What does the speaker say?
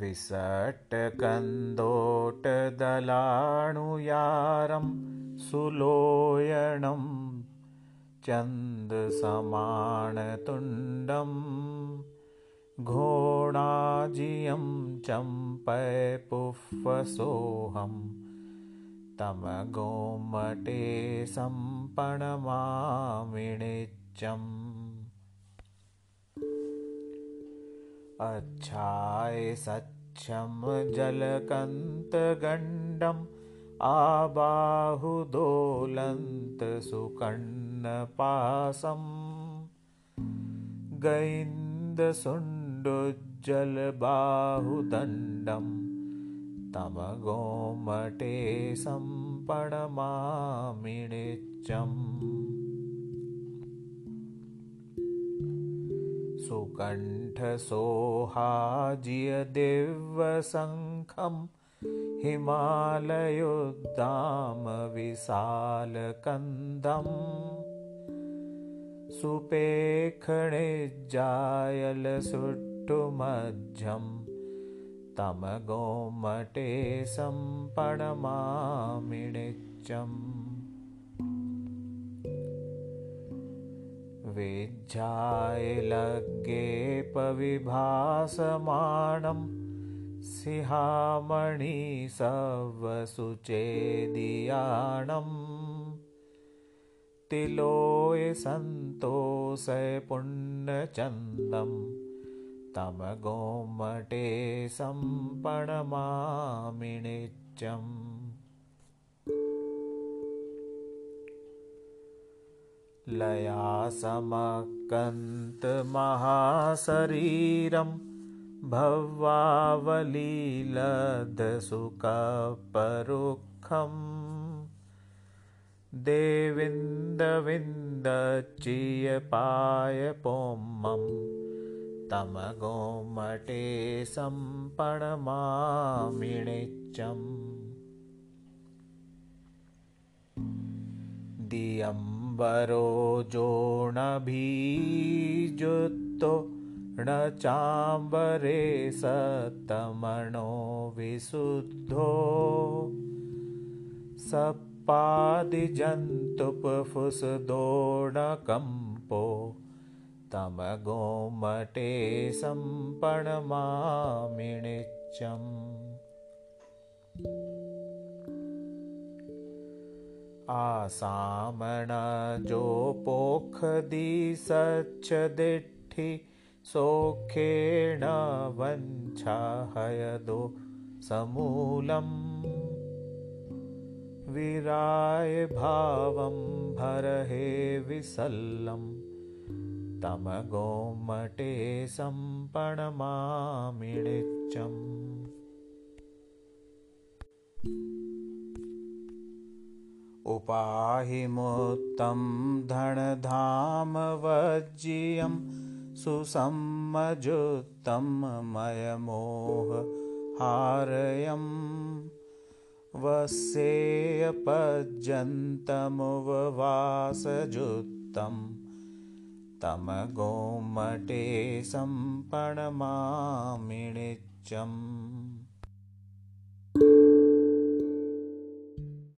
विसट्कन्दोटदलाणुयारं सुलोयणं चन्दसमाणतुण्डं घोणाजियं चम्पैपुःफसोऽहं तमगोमटे सम्पणमामिणिच्यम् अच्छाय सच्छं जलकन्तगण्डम् आबाहुदोलन्तसुकर्णपासं गैन्दसुण्डुज्जलबाहुदण्डं तमगोमटे सम्पणमामिणिच्यम् सुकण्ठसोहाजियदिव्यशङ्खं हिमालयोद्दामविशालकन्दं सुपेखणिज्जायलसुट्टुमज्झं तमगोमटे सम्पणमामिणिच्यम् विज्झायलग्गेपविभासमाणं सिंहामणिसवसुचेदियाणं तिलोयसन्तोषपुण्यचन्दं तमगोमटे सम्पणमामिणिच्यम् लयासमकन्तमहाशरीरं भवावलीलदसुखपरुखं देविन्दविन्दचियपायपोम्मं तमगोमटे सम्पणमामिणिच्यम् दियम्बरोजोणभिजुत्तो न चाम्बरे सतमणो विशुद्धो। सपादिजन्तुपफुसदोणकम्पो तमगोमटे सम्पणमामिणिच्यम् आसामणजोपोखदिसच्छदिठि सौख्येण वञ्छाहयदो समूलं विरायभावं भरहे विसल्लं तमगोमटे सम्पणमामिणिच्यम् उपाहिमुत्तं धनधामवज्यं सुसम्मजुत्तं मयमोहहारयं वस्येयपज्यन्तमुववासजुत्तं तमगोमटे सम्पणमामिणिच्यम्